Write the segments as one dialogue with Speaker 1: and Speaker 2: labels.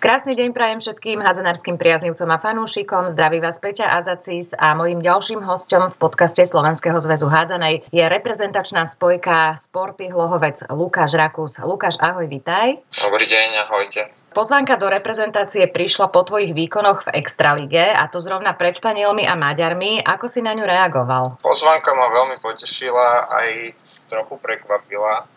Speaker 1: Krásny deň prajem všetkým hádzanárským priaznivcom a fanúšikom. Zdraví vás Peťa Azacis a mojím ďalším hosťom v podcaste Slovenského zväzu hádzanej je reprezentačná spojka Sporty Hlohovec Lukáš Rakus. Lukáš, ahoj, vitaj.
Speaker 2: Dobrý deň, ahojte.
Speaker 1: Pozvánka do reprezentácie prišla po tvojich výkonoch v Extralige a to zrovna pred Španielmi a Maďarmi. Ako si na ňu reagoval?
Speaker 2: Pozvánka ma veľmi potešila aj trochu prekvapila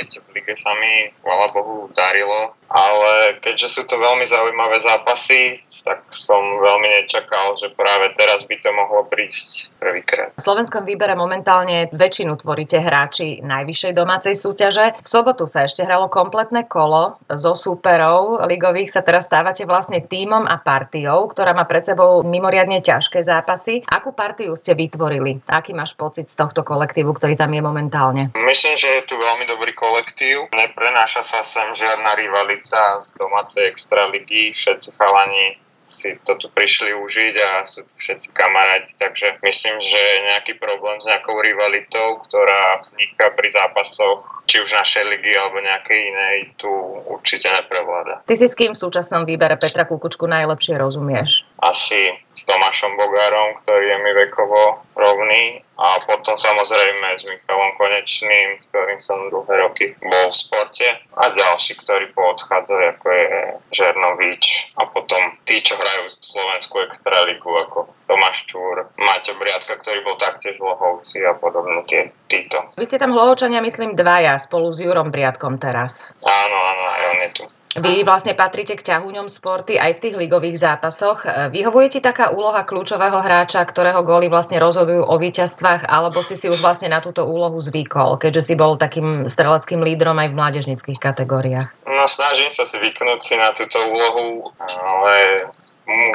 Speaker 2: keď v lige sa mi, chvala Bohu, darilo. Ale keďže sú to veľmi zaujímavé zápasy, tak som veľmi nečakal, že práve teraz by to mohlo prísť prvýkrát.
Speaker 1: V slovenskom výbere momentálne väčšinu tvoríte hráči najvyššej domácej súťaže. V sobotu sa ešte hralo kompletné kolo zo súperov ligových. Sa teraz stávate vlastne tímom a partiou, ktorá má pred sebou mimoriadne ťažké zápasy. Akú partiu ste vytvorili? Aký máš pocit z tohto kolektívu, ktorý tam je momentálne?
Speaker 2: Myslím, že je tu veľmi dobrý kolektív. Neprenáša sa sem žiadna rivalita z domácej extraligy. Všetci chalani si to tu prišli užiť a sú tu všetci kamaráti, takže myslím, že nejaký problém s nejakou rivalitou, ktorá vzniká pri zápasoch či už našej ligy alebo nejakej inej, tu určite neprevláda.
Speaker 1: Ty si s kým v súčasnom výbere Petra Kukučku najlepšie rozumieš?
Speaker 2: Asi s Tomášom Bogárom, ktorý je mi vekovo rovný a potom samozrejme s Michalom Konečným, ktorým som dlhé roky bol v sporte a ďalší, ktorí poodchádzajú, ako je Žernovič a potom tí, čo hrajú v Slovensku extraligu, ako Tomáš Čúr, Maťo Briadka, ktorý bol taktiež v Lohovci a podobne tie, títo.
Speaker 1: Vy ste tam Hlohovčania, myslím, dvaja spolu s Jurom Briadkom teraz.
Speaker 2: Áno, áno, aj on je tu.
Speaker 1: Vy vlastne patríte k ťahuňom sporty aj v tých ligových zápasoch. Vyhovuje ti taká úloha kľúčového hráča, ktorého góly vlastne rozhodujú o víťazstvách, alebo si si už vlastne na túto úlohu zvykol, keďže si bol takým streleckým lídrom aj v mládežnických kategóriách?
Speaker 2: No snažím sa si vyknúť si na túto úlohu, ale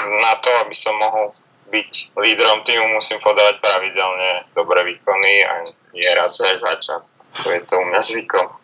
Speaker 2: na to, aby som mohol byť lídrom týmu, musím podávať pravidelne dobré výkony a nie raz aj za čas. To je to u mňa zvykom.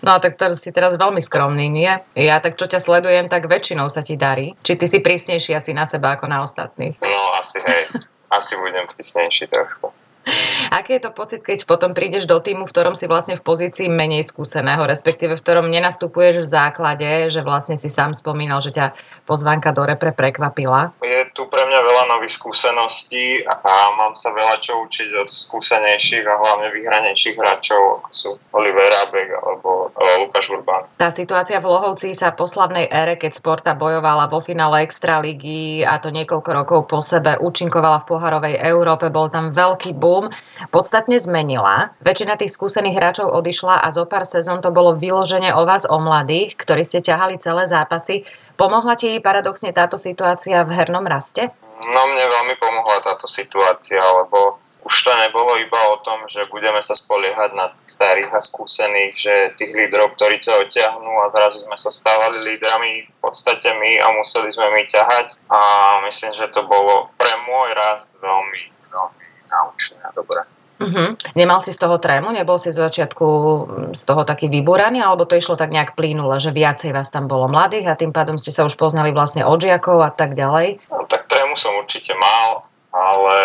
Speaker 1: No a tak to si teraz veľmi skromný, nie? Ja tak čo ťa sledujem, tak väčšinou sa ti darí. Či ty si prísnejší asi na seba ako na ostatných?
Speaker 2: No asi hej, asi budem prísnejší trošku.
Speaker 1: Aký je to pocit, keď potom prídeš do týmu, v ktorom si vlastne v pozícii menej skúseného, respektíve v ktorom nenastupuješ v základe, že vlastne si sám spomínal, že ťa pozvánka do repre prekvapila?
Speaker 2: Je tu pre mňa veľa nových skúseností a mám sa veľa čo učiť od skúsenejších a hlavne vyhranejších hráčov, ako sú Oliver Abek alebo Lukáš Urban.
Speaker 1: Tá situácia v Lohovci sa po slavnej ére, keď Sporta bojovala vo finále Extraligy a to niekoľko rokov po sebe účinkovala v poharovej Európe, bol tam veľký boom boom podstatne zmenila. Väčšina tých skúsených hráčov odišla a zo pár sezón to bolo vyloženie o vás, o mladých, ktorí ste ťahali celé zápasy. Pomohla ti paradoxne táto situácia v hernom raste?
Speaker 2: No mne veľmi pomohla táto situácia, lebo už to nebolo iba o tom, že budeme sa spoliehať na starých a skúsených, že tých lídrov, ktorí to odtiahnú a zrazu sme sa stávali lídrami v podstate my a museli sme my ťahať a myslím, že to bolo pre môj rast veľmi, veľmi naučné a dobré.
Speaker 1: Uh-huh. Nemal si z toho trému? Nebol si z začiatku mm, z toho taký vybúraný? Alebo to išlo tak nejak plynule, že viacej vás tam bolo mladých a tým pádom ste sa už poznali vlastne od žiakov a tak ďalej?
Speaker 2: No, tak trému som určite mal, ale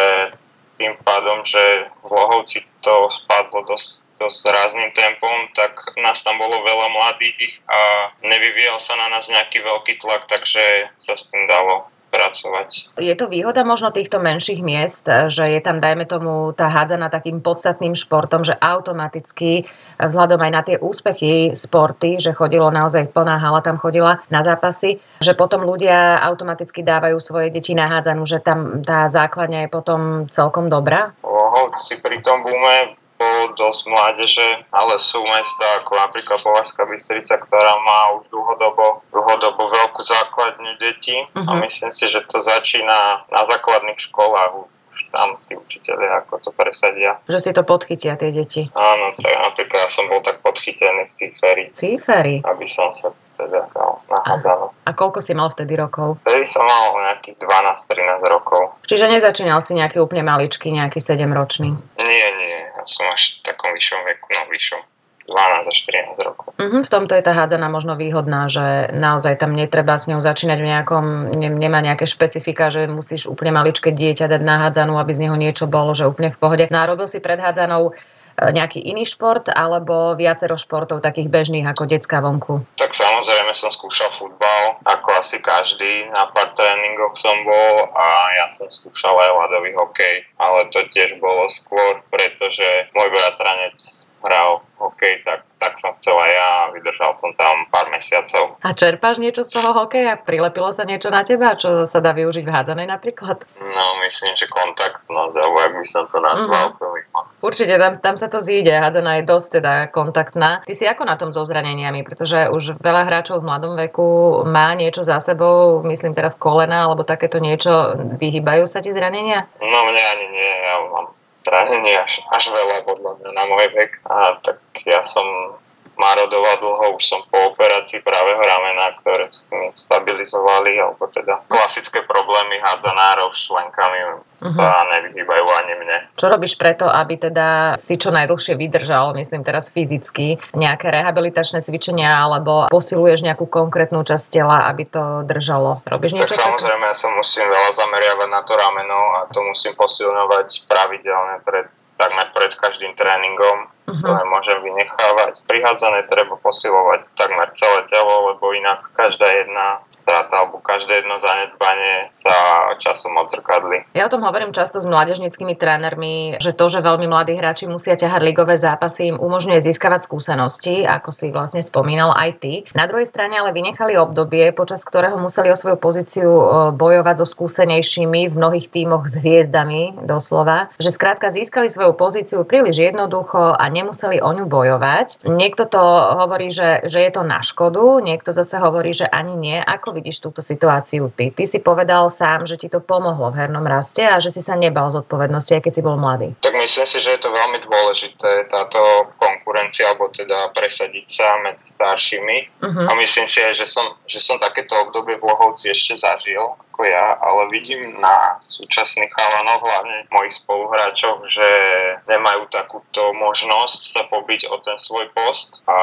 Speaker 2: tým pádom, že v Lohovci to spadlo dosť, dosť rázným tempom, tak nás tam bolo veľa mladých a nevyvíjal sa na nás nejaký veľký tlak, takže sa s tým dalo pracovať.
Speaker 1: Je to výhoda možno týchto menších miest, že je tam, dajme tomu, tá hádzaná takým podstatným športom, že automaticky vzhľadom aj na tie úspechy sporty, že chodilo naozaj plná hala tam chodila na zápasy, že potom ľudia automaticky dávajú svoje deti na hádzanú, že tam tá základňa je potom celkom dobrá?
Speaker 2: Oho, si pri tom bume dosť mládeže, ale sú mesta ako napríklad Považská Bystrica, ktorá má už dlhodobo, dlhodobo veľkú základňu detí uh-huh. a mhm. myslím si, že to začína na základných školách už tam tí učiteľi ako to presadia.
Speaker 1: Že si to podchytia tie deti.
Speaker 2: Áno, tak napríklad ja som bol tak podchytený v Ciferi.
Speaker 1: Ciferi?
Speaker 2: Aby som sa teda dal nahádzal.
Speaker 1: A koľko si mal vtedy rokov?
Speaker 2: Vtedy som mal nejakých 12-13 rokov.
Speaker 1: Čiže nezačínal si nejaký úplne maličký, nejaký 7-ročný?
Speaker 2: Nie, nie. Ja som až v takom vyššom veku, no vyššom 12 až 14 rokov.
Speaker 1: Uh-huh, v tomto je tá hádzana možno výhodná, že naozaj tam netreba s ňou začínať v nejakom, ne, nemá nejaké špecifika, že musíš úplne maličké dieťa dať na hádzanú, aby z neho niečo bolo, že úplne v pohode. Nárobil si pred hádzanou nejaký iný šport alebo viacero športov takých bežných ako detská vonku?
Speaker 2: Tak samozrejme som skúšal futbal, ako asi každý. Na pár tréningoch som bol a ja som skúšal aj ľadový hokej, ale to tiež bolo skôr, pretože môj bratranec hral hokej, tak, tak som chcela ja a vydržal som tam pár mesiacov.
Speaker 1: A čerpáš niečo z toho hokeja? Prilepilo sa niečo na teba, čo sa dá využiť v hádzanej napríklad?
Speaker 2: No, myslím, že kontaktnosť, alebo ak by som to nazval. Mm-hmm.
Speaker 1: Určite, tam, tam sa to zíde. Hádzaná je dosť teda kontaktná. Ty si ako na tom so zraneniami? Pretože už veľa hráčov v mladom veku má niečo za sebou, myslím teraz kolena alebo takéto niečo. Vyhýbajú sa ti zranenia?
Speaker 2: No, mne ani nie. Ja mám zranení až, až veľa podľa mňa na môj vek. A tak ja som Marodoval dlho, už som po operácii pravého ramena, ktoré mi stabilizovali, alebo teda klasické problémy hádzanárov s šlenkami uh-huh. sa nevyhýbajú ani mne.
Speaker 1: Čo robíš preto, aby teda si čo najdlhšie vydržal, myslím teraz fyzicky, nejaké rehabilitačné cvičenia, alebo posiluješ nejakú konkrétnu časť tela, aby to držalo? Robíš niečo
Speaker 2: tak samozrejme, ja sa musím veľa zameriavať na to rameno a to musím posilňovať pravidelne pred takmer pred každým tréningom uh-huh. to nemôžem vynechávať. Prihádzané treba posilovať takmer celé telo, lebo inak každá jedna strata alebo každé jedno zanedbanie sa časom odzrkadli.
Speaker 1: Ja o tom hovorím často s mládežnickými trénermi, že to, že veľmi mladí hráči musia ťahať ligové zápasy, im umožňuje získavať skúsenosti, ako si vlastne spomínal aj ty. Na druhej strane ale vynechali obdobie, počas ktorého museli o svoju pozíciu e, bojovať so skúsenejšími v mnohých tímoch s hviezdami, doslova, že skrátka získali svoju pozíciu príliš jednoducho a nemuseli o ňu bojovať. Niekto to hovorí, že, že je to na škodu, niekto zase hovorí, že ani nie. Ako vidíš túto situáciu ty? Ty si povedal sám, že ti to pomohlo v hernom raste a že si sa nebal z odpovednosti, aj keď si bol mladý.
Speaker 2: Tak myslím si, že je to veľmi dôležité, táto konkurencia, alebo teda presadiť sa medzi staršími. Uh-huh. A myslím si aj, že som, že som takéto obdobie v Lohovci ešte zažil ako ja, ale vidím na súčasných chalanov, hlavne mojich spoluhráčov, že nemajú takúto možnosť sa pobiť o ten svoj post a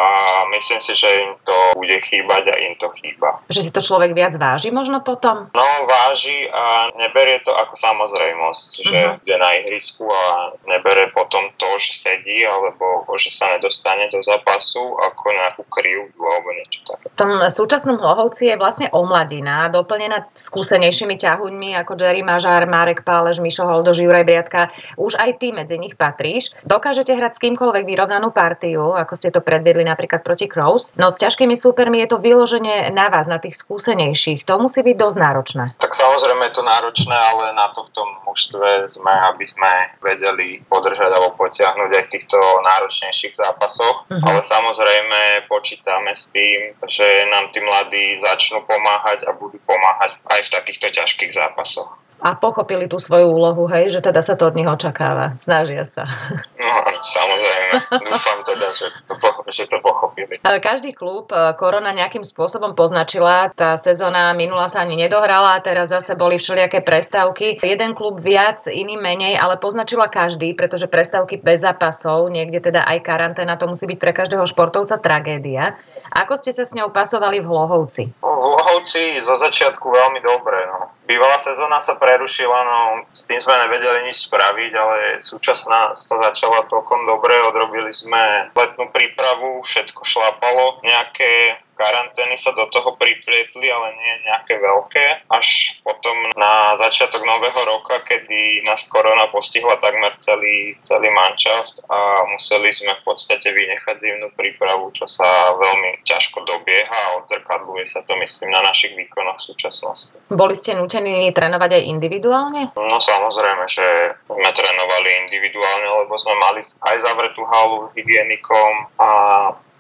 Speaker 2: myslím si, že im to bude chýbať a im to chýba.
Speaker 1: Že si to človek viac váži možno potom?
Speaker 2: No, váži a neberie to ako samozrejmosť, že uh-huh. je na ihrisku a nebere potom to, že sedí alebo že sa nedostane do zápasu ako nejakú krivdu alebo niečo také.
Speaker 1: V tom súčasnom Hlohovci je vlastne omladina, doplnená skúsenosť skúsenejšími ťahuňmi ako Jerry Mažár, Marek Pálež, Mišo Holdož, Juraj Briadka. Už aj ty medzi nich patríš. Dokážete hrať s kýmkoľvek vyrovnanú partiu, ako ste to predviedli napríklad proti Crows. No s ťažkými súpermi je to vyloženie na vás, na tých skúsenejších. To musí byť dosť náročné.
Speaker 2: Tak samozrejme je to náročné, ale na to v tom mužstve sme, aby sme vedeli podržať alebo potiahnuť aj v týchto náročnejších zápasoch. Uh-huh. Ale samozrejme počítame s tým, že nám tí mladí začnú pomáhať a budú pomáhať aj v takých takýchto ťažkých zápasoch.
Speaker 1: A pochopili tú svoju úlohu, hej, že teda sa to od nich očakáva. Snažia sa.
Speaker 2: No, samozrejme. Dúfam teda, že to, že to pochopili.
Speaker 1: Každý klub e, korona nejakým spôsobom poznačila. Tá sezóna minula sa ani nedohrala, teraz zase boli všelijaké prestávky. Jeden klub viac, iný menej, ale poznačila každý, pretože prestávky bez zápasov, niekde teda aj karanténa, to musí byť pre každého športovca tragédia. Ako ste sa s ňou pasovali v Hlohovci?
Speaker 2: V Hlohovci zo začiatku veľmi dobre. No Bývalá sezóna sa prerušila, no s tým sme nevedeli nič spraviť, ale súčasná sa začala celkom dobre, odrobili sme letnú prípravu, všetko šlápalo, nejaké karantény sa do toho priplietli, ale nie nejaké veľké. Až potom na začiatok nového roka, kedy nás korona postihla takmer celý, celý manšaft a museli sme v podstate vynechať zimnú prípravu, čo sa veľmi ťažko dobieha a odzrkadluje sa to myslím na našich výkonoch v súčasnosti.
Speaker 1: Boli ste nútení trénovať aj individuálne?
Speaker 2: No samozrejme, že sme trénovali individuálne, lebo sme mali aj zavretú halu hygienikom a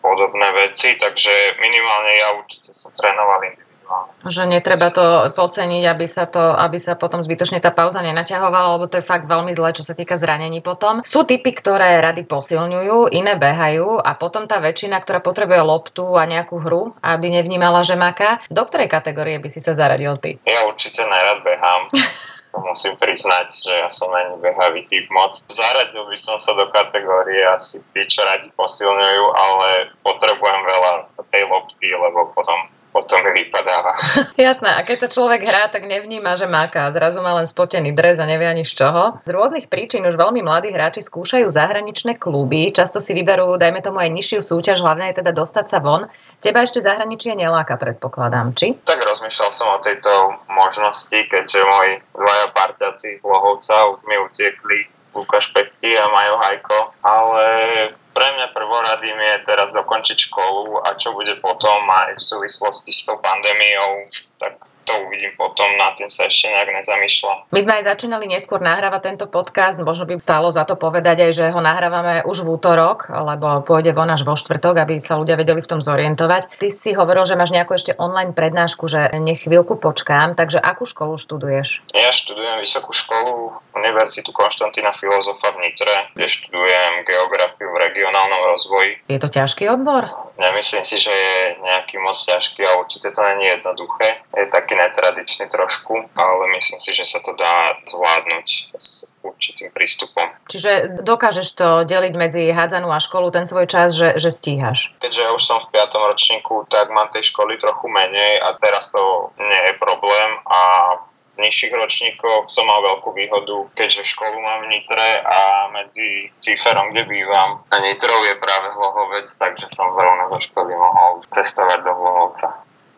Speaker 2: podobné veci, takže minimálne ja určite som trénoval individuálne.
Speaker 1: Že netreba to podceniť, aby sa, to, aby sa potom zbytočne tá pauza nenaťahovala, lebo to je fakt veľmi zlé, čo sa týka zranení potom. Sú typy, ktoré rady posilňujú, iné behajú a potom tá väčšina, ktorá potrebuje loptu a nejakú hru, aby nevnímala, že maká. Do ktorej kategórie by si sa zaradil ty?
Speaker 2: Ja určite najrad behám. musím priznať, že ja som ani behavý typ moc. Zaradil by som sa do kategórie asi tí, čo radi posilňujú, ale potrebujem veľa tej lopty, lebo potom potom mi vypadáva.
Speaker 1: Jasné, a keď sa človek hrá, tak nevníma, že máka. Zrazu má len spotený dres a nevie ani z čoho. Z rôznych príčin už veľmi mladí hráči skúšajú zahraničné kluby, často si vyberú, dajme tomu aj nižšiu súťaž, hlavne je teda dostať sa von. Teba ešte zahraničie neláka, predpokladám, či?
Speaker 2: Tak rozmýšľal som o tejto možnosti, keďže moji dvaja partiaci z Lohovca už mi utiekli Lukáš Pekti a Majo Hajko, ale pre mňa prvoradým je teraz dokončiť školu a čo bude potom aj v súvislosti s tou pandémiou, tak to uvidím potom, na tým sa ešte nejak nezamýšľam.
Speaker 1: My sme aj začínali neskôr nahrávať tento podcast, možno by stálo za to povedať aj, že ho nahrávame už v útorok, lebo pôjde von až vo štvrtok, aby sa ľudia vedeli v tom zorientovať. Ty si hovoril, že máš nejakú ešte online prednášku, že nech chvíľku počkám, takže akú školu študuješ?
Speaker 2: Ja študujem vysokú školu Univerzitu Konštantína Filozofa v Nitre, kde študujem geografiu v regionálnom rozvoji.
Speaker 1: Je to ťažký odbor?
Speaker 2: Nemyslím si, že je nejaký moc ťažký a určite to je jednoduché. Je taký netradičný trošku, ale myslím si, že sa to dá zvládnuť s určitým prístupom.
Speaker 1: Čiže dokážeš to deliť medzi hádzanú a školu ten svoj čas, že, že stíhaš?
Speaker 2: Keďže ja už som v 5. ročníku, tak mám tej školy trochu menej a teraz to nie je problém a v nižších ročníkoch som mal veľkú výhodu, keďže školu mám v Nitre a medzi Ciferom, kde bývam, a Nitrou je práve Hlohovec, takže som zrovna zo školy mohol cestovať do Hlohovca.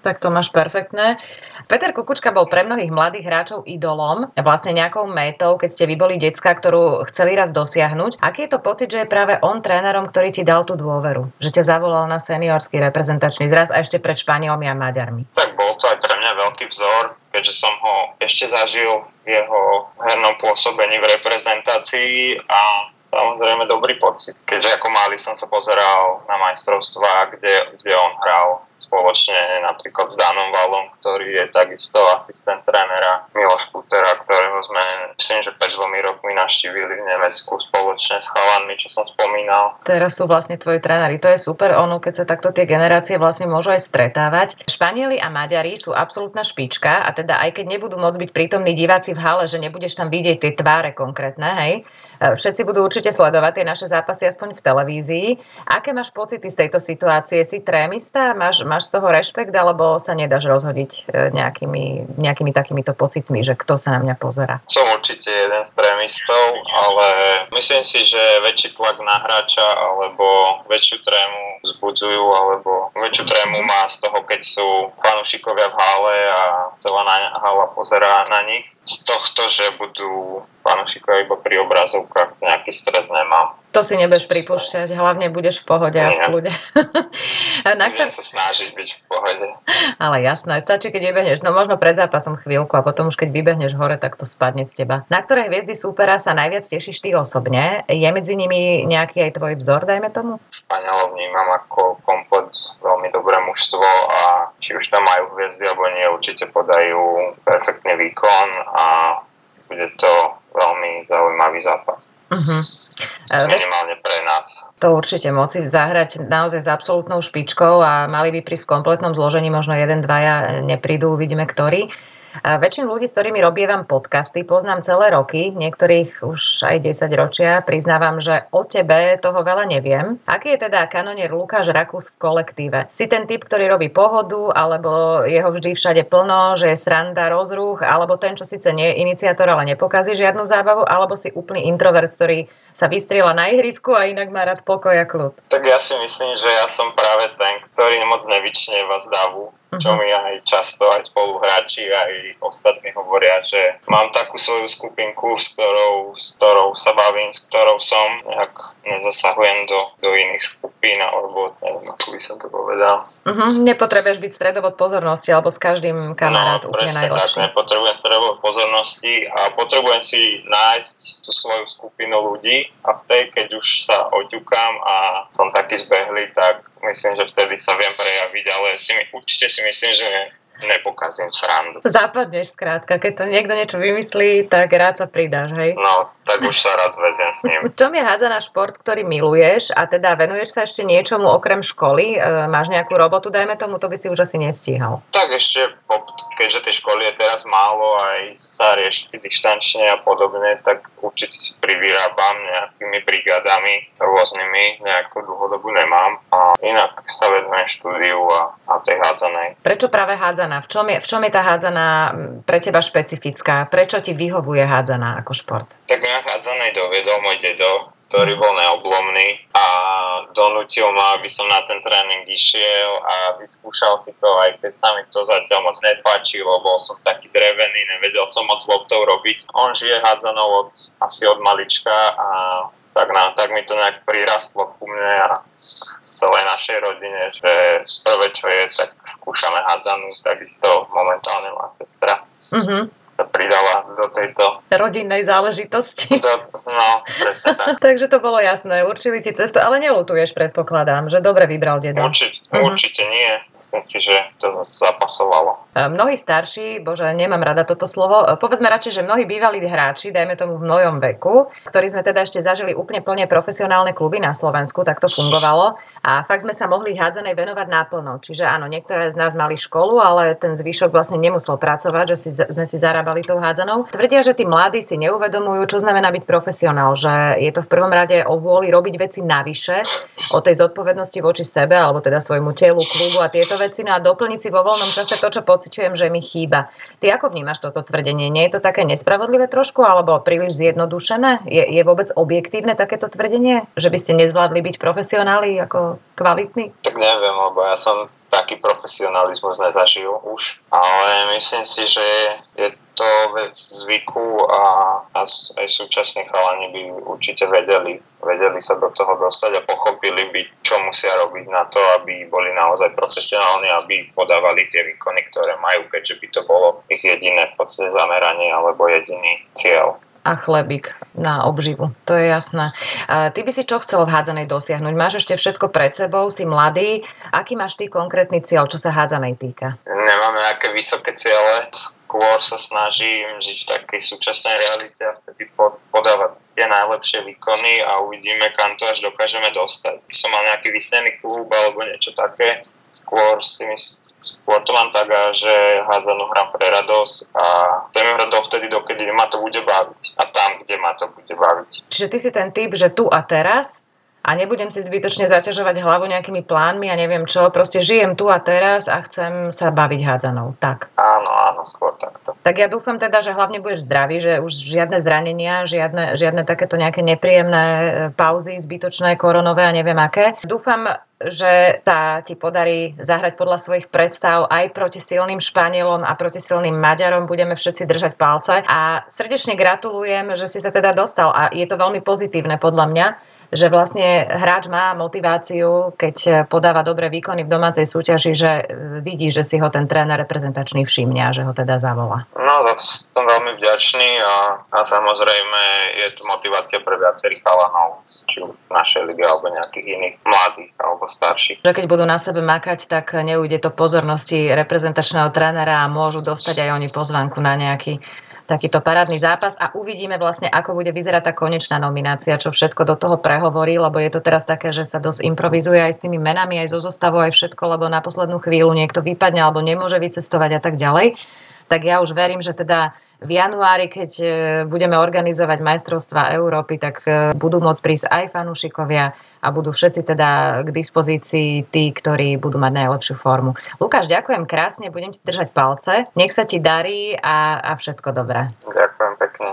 Speaker 1: Tak to máš perfektné. Peter Kukučka bol pre mnohých mladých hráčov idolom, vlastne nejakou métou, keď ste vy boli decka, ktorú chceli raz dosiahnuť. Aký je to pocit, že je práve on trénerom, ktorý ti dal tú dôveru? Že ťa zavolal na seniorský reprezentačný zraz a ešte pred Španielmi a Maďarmi?
Speaker 2: Tak bol to aj pre mňa veľký vzor, keďže som ho ešte zažil v jeho hernom pôsobení v reprezentácii a samozrejme dobrý pocit. Keďže ako malý som sa pozeral na majstrovstvá, kde, kde on hral spoločne napríklad s Danom Valom, ktorý je takisto asistent trénera Miloš Kutera, ktorého sme, myslím, že pred dvomi rokmi naštívili v Nemecku spoločne s chalanmi, čo som spomínal.
Speaker 1: Teraz sú vlastne tvoji tréneri. To je super, ono, keď sa takto tie generácie vlastne môžu aj stretávať. Španieli a Maďari sú absolútna špička a teda aj keď nebudú môcť byť prítomní diváci v hale, že nebudeš tam vidieť tie tváre konkrétne, hej, Všetci budú určite sledovať tie naše zápasy aspoň v televízii. Aké máš pocity z tejto situácie? Si trémista? Máš, máš z toho rešpekt alebo sa nedáš rozhodiť e, nejakými, nejakými takýmito pocitmi, že kto sa na mňa pozera?
Speaker 2: Som určite jeden z trémistov, ale myslím si, že väčší tlak na hráča alebo väčšiu trému vzbudzujú alebo väčšiu trému má z toho, keď sú fanúšikovia v hale a celá hala pozerá na nich. Z tohto, že budú fanúšikovia iba pri obrazovkách, nejaký stres nemám.
Speaker 1: To si nebudeš pripúšťať, hlavne budeš v pohode a v kľude.
Speaker 2: na ktor... sa snažiť byť v pohode.
Speaker 1: Ale jasné, stačí, keď vybehneš, no možno pred zápasom chvíľku a potom už keď vybehneš hore, tak to spadne z teba. Na ktoré hviezdy súpera sa najviac tešíš ty osobne? Je medzi nimi nejaký aj tvoj vzor, dajme tomu?
Speaker 2: Španielov vnímam ako komplet veľmi dobré mužstvo a či už tam majú hviezdy alebo nie, určite podajú perfektný výkon a bude to veľmi zaujímavý zápas. Uh-huh. Minimálne pre nás.
Speaker 1: To určite moci zahrať naozaj s absolútnou špičkou a mali by prísť v kompletnom zložení, možno jeden, dvaja neprídu, uvidíme ktorý. Väčšinu ľudí, s ktorými robievam podcasty, poznám celé roky, niektorých už aj 10 ročia. Priznávam, že o tebe toho veľa neviem. Aký je teda kanonier Lukáš Rakus v kolektíve? Si ten typ, ktorý robí pohodu, alebo jeho vždy všade plno, že je sranda, rozruch, alebo ten, čo síce nie je iniciátor, ale nepokazí žiadnu zábavu, alebo si úplný introvert, ktorý sa vystriela na ihrisku a inak má rád pokoj a kľud.
Speaker 2: Tak ja si myslím, že ja som práve ten, ktorý moc nevyčnieva z davu čo mhm. mi aj často aj spoluhráči, aj ostatní hovoria, že mám takú svoju skupinku, s ktorou, s ktorou sa bavím, s ktorou som, nejak nezasahujem do, do iných skupín, alebo neviem, ako by som to povedal.
Speaker 1: Uh-huh. Nepotrebuješ byť stredovod pozornosti, alebo s každým kamarát no, úplne najlepšie.
Speaker 2: Tak, nepotrebujem stredovod pozornosti a potrebujem si nájsť tú svoju skupinu ľudí a v tej, keď už sa oťukám a som taký zbehlý, tak myslím, že vtedy sa viem prejaviť, ale si mi, určite si myslím, že nepokazím srandu.
Speaker 1: Západneš skrátka, keď to niekto niečo vymyslí, tak rád sa pridáš, hej?
Speaker 2: No, tak už sa rád zväzem s ním.
Speaker 1: Čo je hádzaná šport, ktorý miluješ a teda venuješ sa ešte niečomu okrem školy? E, máš nejakú robotu, dajme tomu, to by si už asi nestíhal.
Speaker 2: Tak ešte, keďže tej školy je teraz málo aj sa rieši dištančne a podobne, tak určite si privyrábam nejakými brigádami rôznymi, nejakú dlhodobu nemám a inak sa venujem štúdiu a, a tej hádzanej.
Speaker 1: Prečo práve hádzaná? V čom, je, v čom je tá hádzaná pre teba špecifická? Prečo ti vyhovuje hádzaná ako šport?
Speaker 2: Tak mňa hádzanej dovedol môj dedo, ktorý bol neoblomný a donútil ma, aby som na ten tréning išiel a vyskúšal si to, aj keď sa mi to zatiaľ moc nepáčilo, bol som taký drevený, nevedel som moc loptou robiť. On žije hádzanou od, asi od malička a tak, na, tak mi to nejak prirastlo ku mne a celej našej rodine, že prvé čo je, tak skúšame hádzanú, takisto momentálne má sestra. Mm-hmm sa pridala do tejto
Speaker 1: rodinnej záležitosti.
Speaker 2: Do, no, presne tak.
Speaker 1: Takže to bolo jasné. Určili ti cestu, ale nelutuješ, predpokladám, že dobre vybral dedo.
Speaker 2: Určite, uh-huh. určite nie. Myslím si, že to zapasovalo.
Speaker 1: Mnohí starší, bože, nemám rada toto slovo, povedzme radšej, že mnohí bývalí hráči, dajme tomu v mojom veku, ktorí sme teda ešte zažili úplne plne profesionálne kluby na Slovensku, tak to fungovalo a fakt sme sa mohli hádzanej venovať náplno. Čiže áno, niektoré z nás mali školu, ale ten zvyšok vlastne nemusel pracovať, že si, sme si zarábali tou hádzanou. Tvrdia, že tí mladí si neuvedomujú, čo znamená byť profesionál, že je to v prvom rade o vôli robiť veci navyše, o tej zodpovednosti voči sebe, alebo teda svojmu telu, klubu a tieto veci, no a doplniť si vo voľnom čase to, čo pociťujem, že mi chýba. Ty ako vnímaš toto tvrdenie? Nie je to také nespravodlivé trošku, alebo príliš zjednodušené? Je, je vôbec objektívne takéto tvrdenie, že by ste nezvládli byť profesionáli ako kvalitní?
Speaker 2: Tak neviem, lebo ja som taký profesionalizmus nezažil už, ale myslím si, že je to vec zvyku a, a aj súčasní chalani by určite vedeli, vedeli sa do toho dostať a pochopili by, čo musia robiť na to, aby boli naozaj profesionálni, aby podávali tie výkony, ktoré majú, keďže by to bolo ich jediné podstate zameranie alebo jediný cieľ
Speaker 1: a chlebík na obživu. To je jasné. Ty by si čo chcel v hádzanej dosiahnuť? Máš ešte všetko pred sebou, si mladý. Aký máš ty konkrétny cieľ, čo sa hádzanej týka?
Speaker 2: Nemám nejaké vysoké ciele skôr sa snažím žiť v takej súčasnej realite a vtedy podávať tie najlepšie výkony a uvidíme, kam to až dokážeme dostať. Som mal nejaký vysnený klub alebo niečo také, skôr si myslím, skôr to mám tak, že hádzanú hrám pre radosť a chcem hrať dovtedy, dokedy ma to bude baviť a tam, kde ma to bude baviť.
Speaker 1: Čiže ty si ten typ, že tu a teraz a nebudem si zbytočne zaťažovať hlavu nejakými plánmi a neviem čo, proste žijem tu a teraz a chcem sa baviť hádzanou. Tak.
Speaker 2: Áno, áno, skôr takto.
Speaker 1: Tak ja dúfam teda, že hlavne budeš zdravý, že už žiadne zranenia, žiadne, žiadne takéto nejaké nepríjemné e, pauzy, zbytočné, koronové a neviem aké. Dúfam, že sa ti podarí zahrať podľa svojich predstav aj proti silným Španielom a proti silným Maďarom. Budeme všetci držať palce. A srdečne gratulujem, že si sa teda dostal. A je to veľmi pozitívne podľa mňa, že vlastne hráč má motiváciu, keď podáva dobré výkony v domácej súťaži, že vidí, že si ho ten tréner reprezentačný všimne a že ho teda zavolá.
Speaker 2: No, tak som veľmi vďačný a, a samozrejme je tu motivácia pre viacerých chalanov, či už v našej lige alebo nejakých iných mladých alebo starších.
Speaker 1: Že keď budú na sebe makať, tak neujde to pozornosti reprezentačného trénera a môžu dostať aj oni pozvanku na nejaký takýto parádny zápas a uvidíme vlastne, ako bude vyzerať tá konečná nominácia, čo všetko do toho prehovorí, lebo je to teraz také, že sa dosť improvizuje aj s tými menami, aj zo zostavou, aj všetko, lebo na poslednú chvíľu niekto vypadne alebo nemôže vycestovať a tak ďalej. Tak ja už verím, že teda v januári, keď e, budeme organizovať majstrovstva Európy, tak e, budú môcť prísť aj fanúšikovia a budú všetci teda k dispozícii tí, ktorí budú mať najlepšiu formu. Lukáš, ďakujem krásne, budem ti držať palce. Nech sa ti darí a, a všetko dobré.
Speaker 2: Ďakujem pekne.